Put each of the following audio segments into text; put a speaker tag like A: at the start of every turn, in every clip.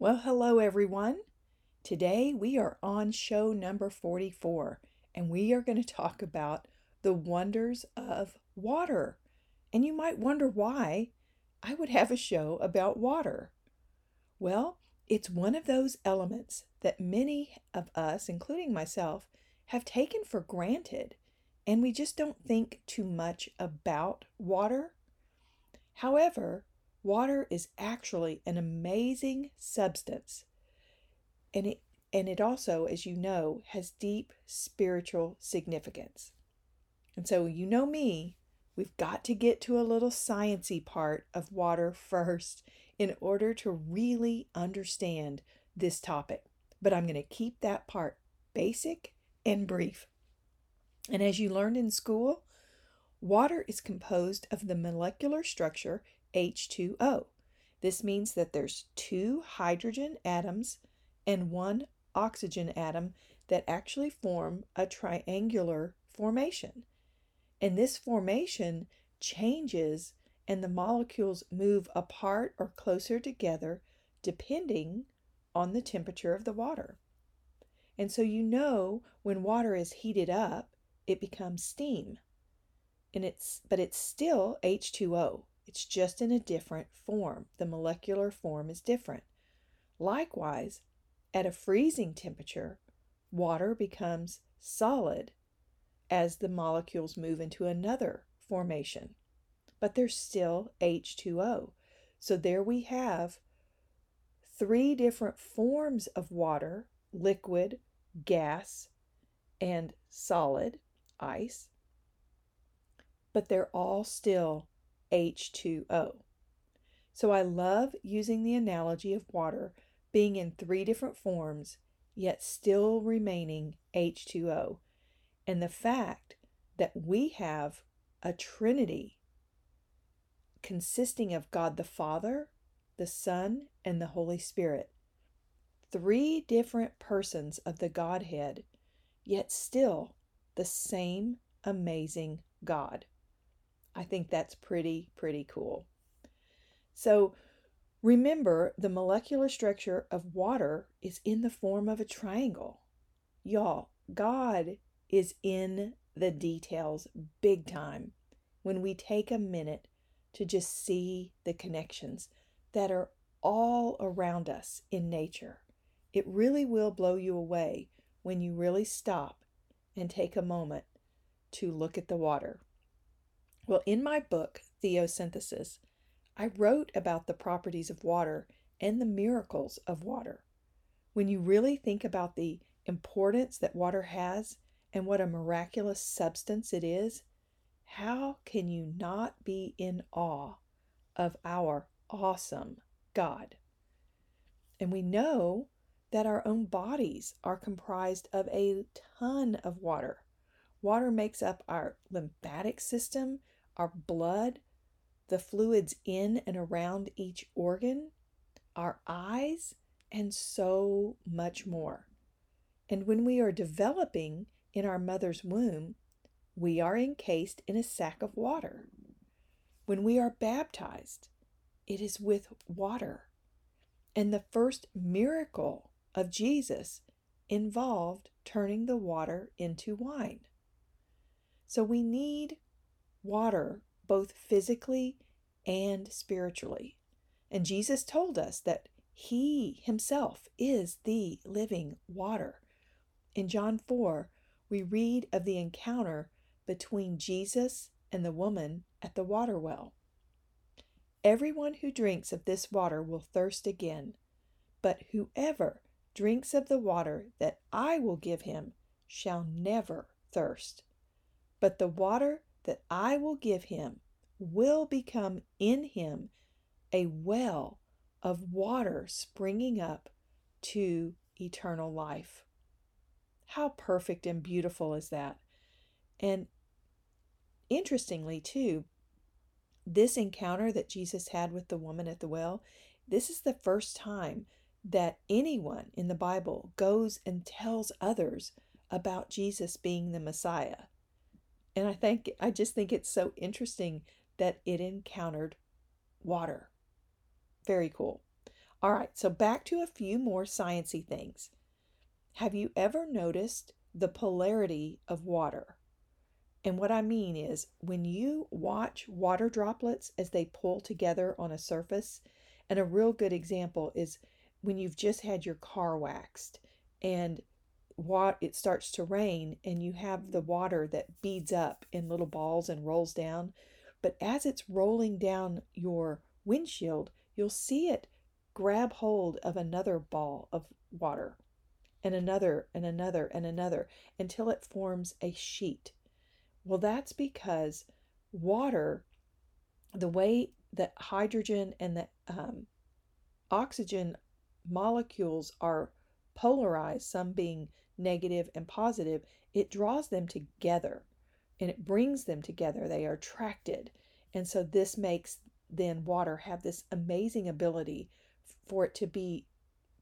A: Well, hello everyone. Today we are on show number 44 and we are going to talk about the wonders of water. And you might wonder why I would have a show about water. Well, it's one of those elements that many of us, including myself, have taken for granted, and we just don't think too much about water. However, Water is actually an amazing substance. And it and it also, as you know, has deep spiritual significance. And so you know me, we've got to get to a little sciency part of water first in order to really understand this topic. But I'm going to keep that part basic and brief. And as you learned in school, water is composed of the molecular structure H2O. This means that there's two hydrogen atoms and one oxygen atom that actually form a triangular formation. And this formation changes and the molecules move apart or closer together depending on the temperature of the water. And so you know when water is heated up, it becomes steam. And it's but it's still H2O. It's just in a different form. The molecular form is different. Likewise, at a freezing temperature, water becomes solid as the molecules move into another formation. But there's still H2O. So there we have three different forms of water liquid, gas, and solid, ice. But they're all still H2O. So I love using the analogy of water being in three different forms, yet still remaining H2O, and the fact that we have a Trinity consisting of God the Father, the Son, and the Holy Spirit. Three different persons of the Godhead, yet still the same amazing God. I think that's pretty, pretty cool. So remember, the molecular structure of water is in the form of a triangle. Y'all, God is in the details big time when we take a minute to just see the connections that are all around us in nature. It really will blow you away when you really stop and take a moment to look at the water. Well, in my book, Theosynthesis, I wrote about the properties of water and the miracles of water. When you really think about the importance that water has and what a miraculous substance it is, how can you not be in awe of our awesome God? And we know that our own bodies are comprised of a ton of water. Water makes up our lymphatic system, our blood, the fluids in and around each organ, our eyes, and so much more. And when we are developing in our mother's womb, we are encased in a sack of water. When we are baptized, it is with water. And the first miracle of Jesus involved turning the water into wine. So we need water both physically and spiritually. And Jesus told us that He Himself is the living water. In John 4, we read of the encounter between Jesus and the woman at the water well. Everyone who drinks of this water will thirst again, but whoever drinks of the water that I will give him shall never thirst. But the water that I will give him will become in him a well of water springing up to eternal life. How perfect and beautiful is that? And interestingly, too, this encounter that Jesus had with the woman at the well, this is the first time that anyone in the Bible goes and tells others about Jesus being the Messiah. And I think I just think it's so interesting that it encountered water. Very cool. All right, so back to a few more sciency things. Have you ever noticed the polarity of water? And what I mean is when you watch water droplets as they pull together on a surface, and a real good example is when you've just had your car waxed and what it starts to rain and you have the water that beads up in little balls and rolls down. But as it's rolling down your windshield, you'll see it grab hold of another ball of water and another and another and another until it forms a sheet. Well, that's because water, the way that hydrogen and the um, oxygen molecules are polarized, some being negative and positive, it draws them together and it brings them together. They are attracted. And so this makes then water have this amazing ability for it to be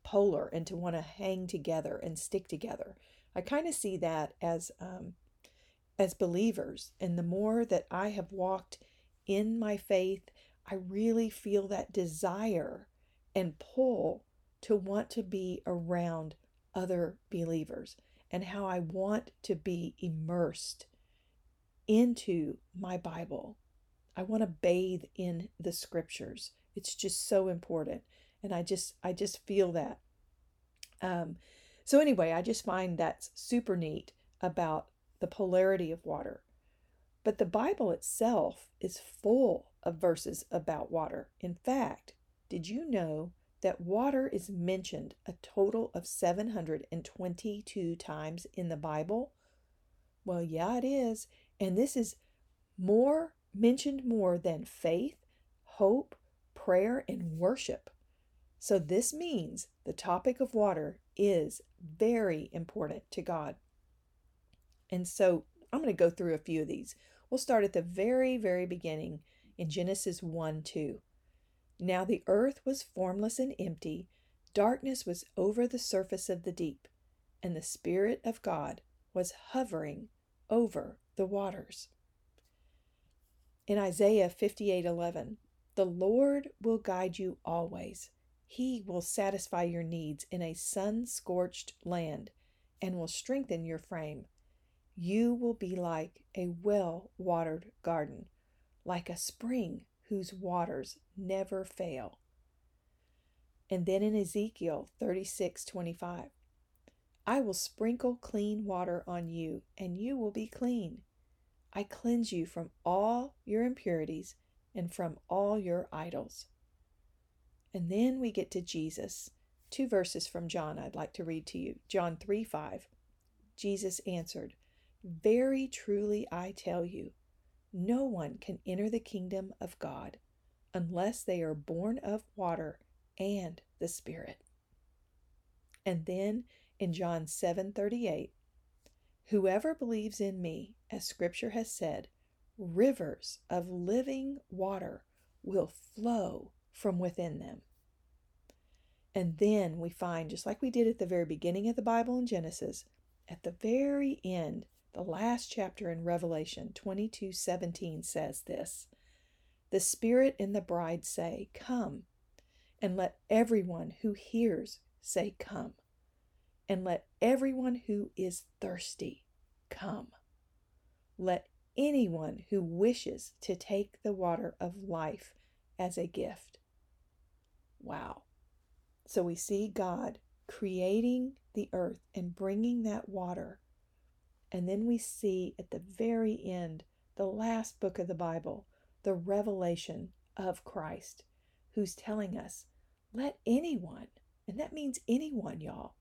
A: polar and to want to hang together and stick together. I kind of see that as um, as believers, and the more that I have walked in my faith, I really feel that desire and pull to want to be around other believers and how I want to be immersed into my Bible. I want to bathe in the scriptures. It's just so important. And I just I just feel that. Um, so anyway, I just find that's super neat about the polarity of water. But the Bible itself is full of verses about water. In fact, did you know that water is mentioned a total of 722 times in the Bible? Well, yeah, it is. And this is more mentioned more than faith, hope, prayer, and worship. So, this means the topic of water is very important to God. And so, I'm going to go through a few of these. We'll start at the very, very beginning in Genesis 1 2. Now the earth was formless and empty, darkness was over the surface of the deep, and the Spirit of God was hovering over the waters. In Isaiah 58:11, the Lord will guide you always. He will satisfy your needs in a sun-scorched land and will strengthen your frame. You will be like a well-watered garden, like a spring whose waters never fail. And then in Ezekiel 36 25, I will sprinkle clean water on you, and you will be clean. I cleanse you from all your impurities and from all your idols. And then we get to Jesus. Two verses from John I'd like to read to you. John 3 5. Jesus answered, Very truly I tell you, no one can enter the kingdom of God unless they are born of water and the Spirit. And then in John 7:38, whoever believes in me, as scripture has said, rivers of living water will flow from within them. And then we find, just like we did at the very beginning of the Bible in Genesis, at the very end, the last chapter in Revelation 22 17 says this The Spirit and the bride say, Come, and let everyone who hears say, Come, and let everyone who is thirsty come. Let anyone who wishes to take the water of life as a gift. Wow. So we see God creating the earth and bringing that water and then we see at the very end, the last book of the Bible, the revelation of Christ, who's telling us, let anyone, and that means anyone, y'all,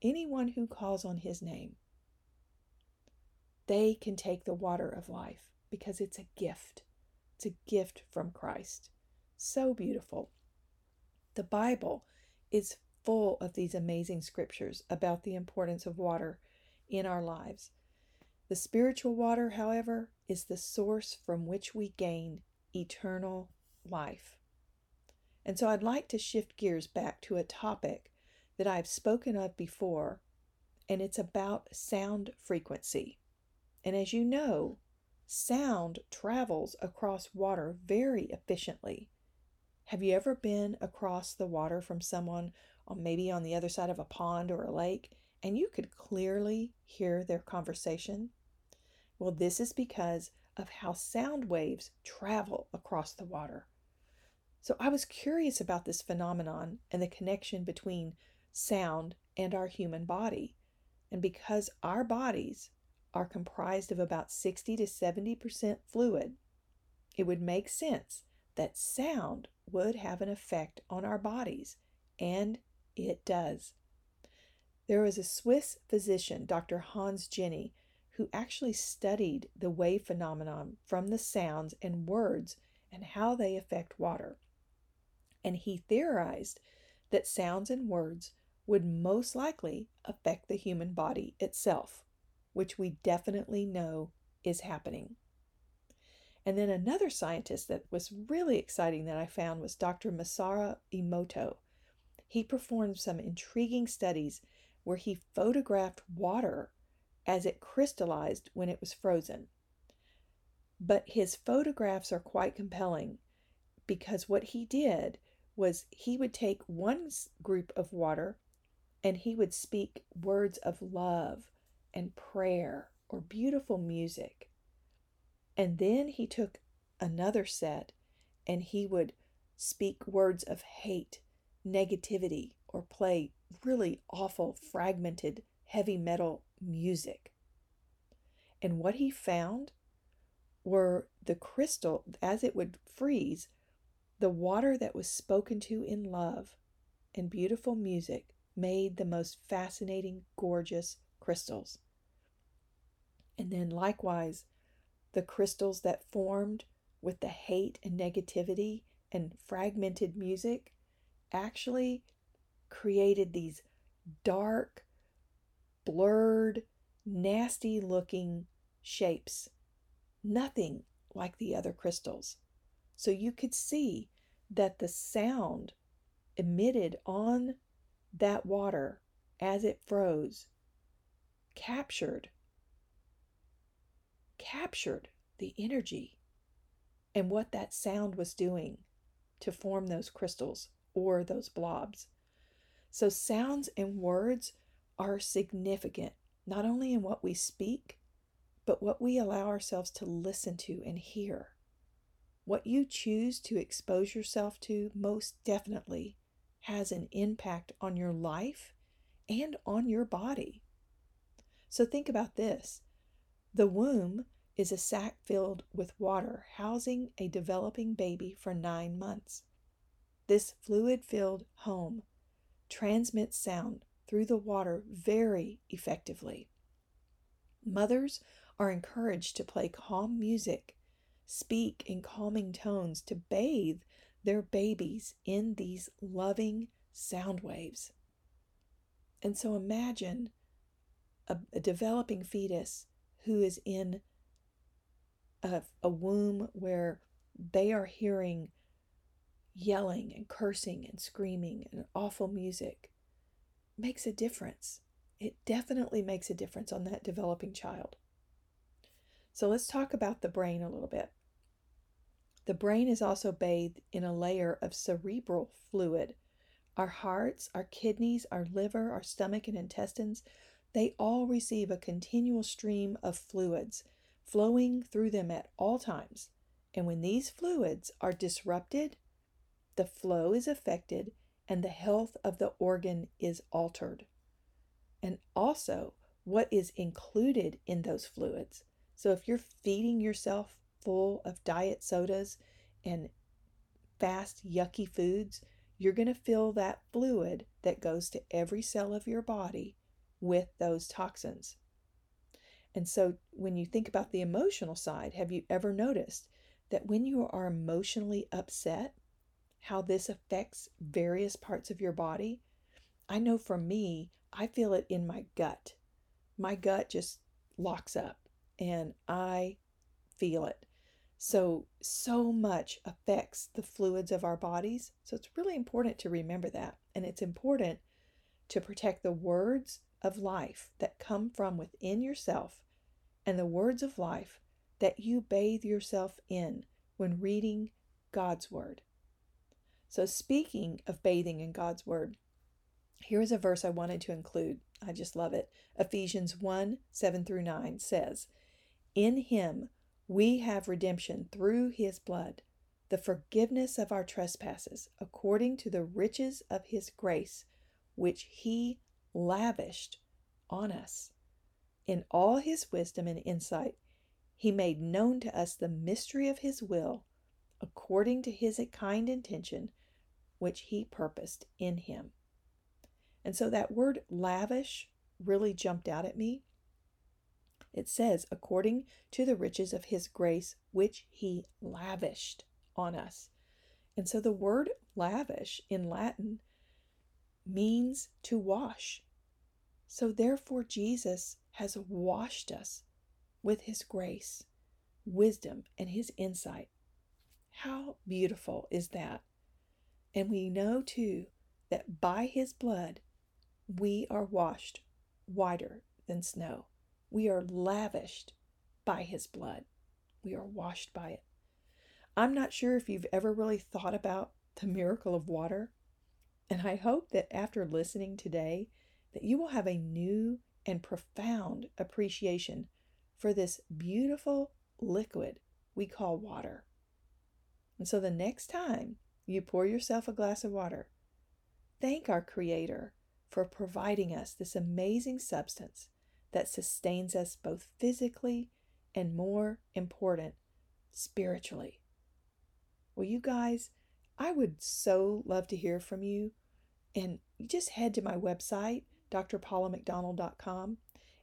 A: anyone who calls on his name, they can take the water of life because it's a gift. It's a gift from Christ. So beautiful. The Bible is full of these amazing scriptures about the importance of water in our lives. The spiritual water, however, is the source from which we gain eternal life. And so I'd like to shift gears back to a topic that I've spoken of before, and it's about sound frequency. And as you know, sound travels across water very efficiently. Have you ever been across the water from someone, or maybe on the other side of a pond or a lake, and you could clearly hear their conversation? Well, this is because of how sound waves travel across the water. So I was curious about this phenomenon and the connection between sound and our human body. And because our bodies are comprised of about 60 to 70% fluid, it would make sense that sound would have an effect on our bodies, and it does. There was a Swiss physician, Dr. Hans Jenny, who actually studied the wave phenomenon from the sounds and words and how they affect water. And he theorized that sounds and words would most likely affect the human body itself, which we definitely know is happening. And then another scientist that was really exciting that I found was Dr. Masaru Emoto. He performed some intriguing studies where he photographed water as it crystallized when it was frozen. But his photographs are quite compelling because what he did was he would take one group of water and he would speak words of love and prayer or beautiful music. And then he took another set and he would speak words of hate, negativity, or play really awful, fragmented, heavy metal music. And what he found were the crystal, as it would freeze, the water that was spoken to in love and beautiful music made the most fascinating, gorgeous crystals. And then, likewise, the crystals that formed with the hate and negativity and fragmented music actually created these dark, blurred, nasty looking shapes. Nothing like the other crystals. So you could see that the sound emitted on that water as it froze captured captured the energy and what that sound was doing to form those crystals or those blobs. So, sounds and words are significant, not only in what we speak, but what we allow ourselves to listen to and hear. What you choose to expose yourself to most definitely has an impact on your life and on your body. So think about this the womb is a sac filled with water housing a developing baby for nine months. This fluid filled home transmits sound through the water very effectively. Mothers are encouraged to play calm music, speak in calming tones to bathe their babies in these loving sound waves. And so imagine a, a developing fetus who is in a, a womb where they are hearing yelling and cursing and screaming and awful music makes a difference. It definitely makes a difference on that developing child. So let's talk about the brain a little bit. The brain is also bathed in a layer of cerebral fluid. Our hearts, our kidneys, our liver, our stomach, and intestines, they all receive a continual stream of fluids flowing through them at all times. And when these fluids are disrupted, the flow is affected and the health of the organ is altered. And also, what is included in those fluids. So, if you're feeding yourself full of diet sodas and fast, yucky foods, you're going to fill that fluid that goes to every cell of your body with those toxins. And so, when you think about the emotional side, have you ever noticed that when you are emotionally upset, how this affects various parts of your body? I know for me, I feel it in my gut. My gut just locks up and I feel it. So, so much affects the fluids of our bodies. So, it's really important to remember that. And it's important to protect the words of life that come from within yourself and the words of life that you bathe yourself in when reading God's Word. So, speaking of bathing in God's Word, here is a verse I wanted to include. I just love it. Ephesians 1 7 through 9 says, In Him we have redemption through His blood, the forgiveness of our trespasses, according to the riches of His grace, which He lavished on us. In all His wisdom and insight, He made known to us the mystery of His will, according to His kind intention, which He purposed in Him and so that word lavish really jumped out at me. It says, according to the riches of his grace, which he lavished on us. And so the word lavish in Latin means to wash. So therefore, Jesus has washed us with his grace, wisdom, and his insight. How beautiful is that? And we know too that by his blood we are washed whiter than snow. We are lavished by his blood. We are washed by it. I'm not sure if you've ever really thought about the miracle of water, and I hope that after listening today that you will have a new and profound appreciation for this beautiful liquid we call water. And so the next time you pour yourself a glass of water, thank our Creator for providing us this amazing substance that sustains us both physically and, more important, spiritually. Well, you guys, I would so love to hear from you. And you just head to my website, drpaulamcdonald.com,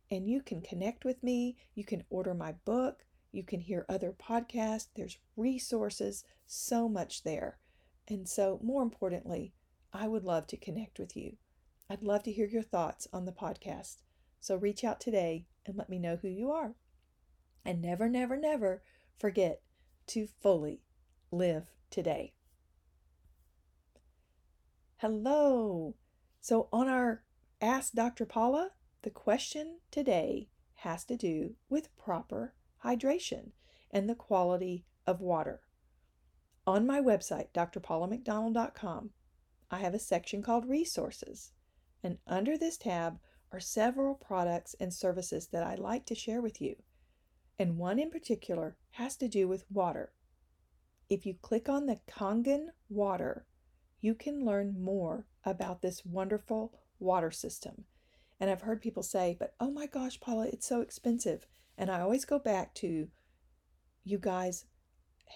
A: and you can connect with me. You can order my book. You can hear other podcasts. There's resources, so much there. And so, more importantly, I would love to connect with you. I'd love to hear your thoughts on the podcast. So reach out today and let me know who you are. And never, never, never forget to fully live today. Hello. So, on our Ask Dr. Paula, the question today has to do with proper hydration and the quality of water. On my website, drpaulamcdonald.com, I have a section called Resources and under this tab are several products and services that I'd like to share with you. And one in particular has to do with water. If you click on the Kangen water, you can learn more about this wonderful water system. And I've heard people say, but oh my gosh, Paula, it's so expensive. And I always go back to you guys,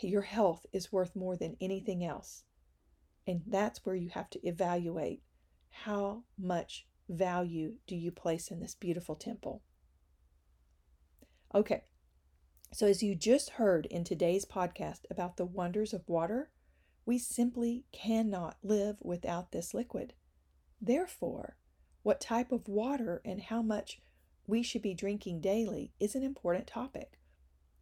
A: your health is worth more than anything else. And that's where you have to evaluate how much value do you place in this beautiful temple? Okay, so as you just heard in today's podcast about the wonders of water, we simply cannot live without this liquid. Therefore, what type of water and how much we should be drinking daily is an important topic.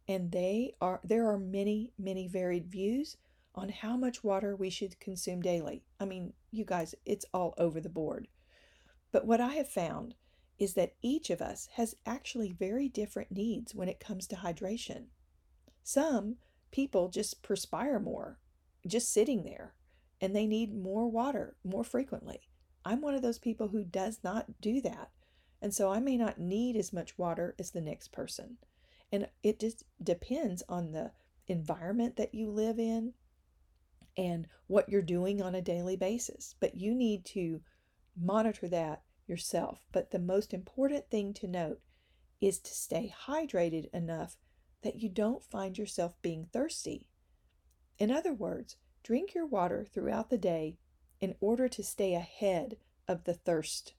A: And they are there are many, many varied views on how much water we should consume daily. I mean, you guys, it's all over the board. But what I have found is that each of us has actually very different needs when it comes to hydration. Some people just perspire more just sitting there and they need more water more frequently. I'm one of those people who does not do that. And so I may not need as much water as the next person. And it just depends on the environment that you live in and what you're doing on a daily basis. But you need to monitor that yourself. But the most important thing to note is to stay hydrated enough that you don't find yourself being thirsty. In other words, drink your water throughout the day in order to stay ahead of the thirst.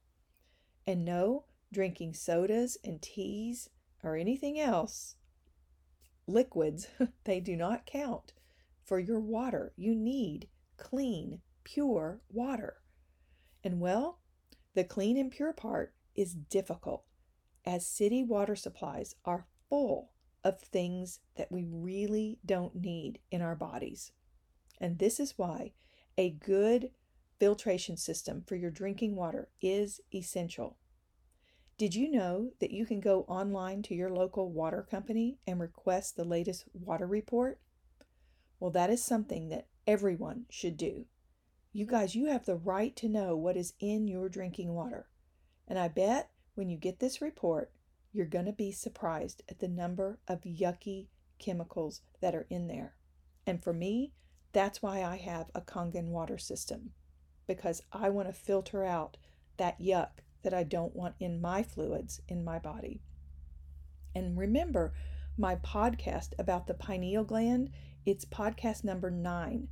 A: And no, drinking sodas and teas or anything else, liquids, they do not count for your water. You need clean, pure water. And well, the clean and pure part is difficult as city water supplies are full of things that we really don't need in our bodies. And this is why a good filtration system for your drinking water is essential. Did you know that you can go online to your local water company and request the latest water report? Well, that is something that everyone should do. You guys, you have the right to know what is in your drinking water. And I bet when you get this report, you're going to be surprised at the number of yucky chemicals that are in there. And for me, that's why I have a Kangen water system because I want to filter out that yuck that I don't want in my fluids in my body. And remember, my podcast about the pineal gland, it's podcast number nine.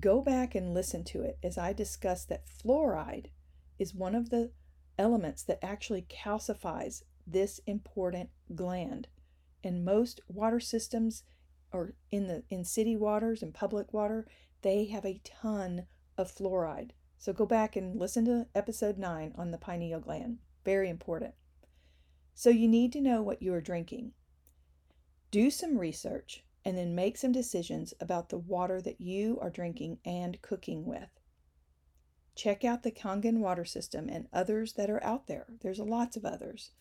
A: Go back and listen to it as I discuss that fluoride is one of the elements that actually calcifies this important gland. And most water systems or in the in city waters and public water, they have a ton of fluoride. So go back and listen to episode 9 on the pineal gland. Very important. So you need to know what you are drinking. Do some research and then make some decisions about the water that you are drinking and cooking with. Check out the Kangen water system and others that are out there. There's lots of others.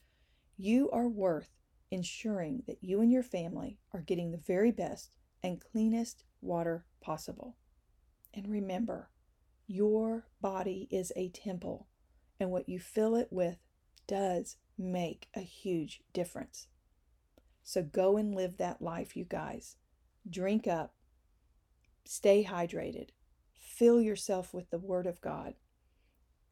A: You are worth ensuring that you and your family are getting the very best and cleanest water possible. And remember, your body is a temple, and what you fill it with does make a huge difference. So go and live that life, you guys. Drink up, stay hydrated, fill yourself with the Word of God.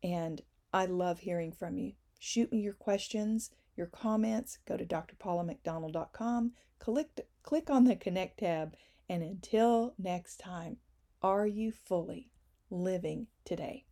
A: And I love hearing from you. Shoot me your questions, your comments. Go to drpaulamcdonald.com, click, click on the Connect tab, and until next time, are you fully living today?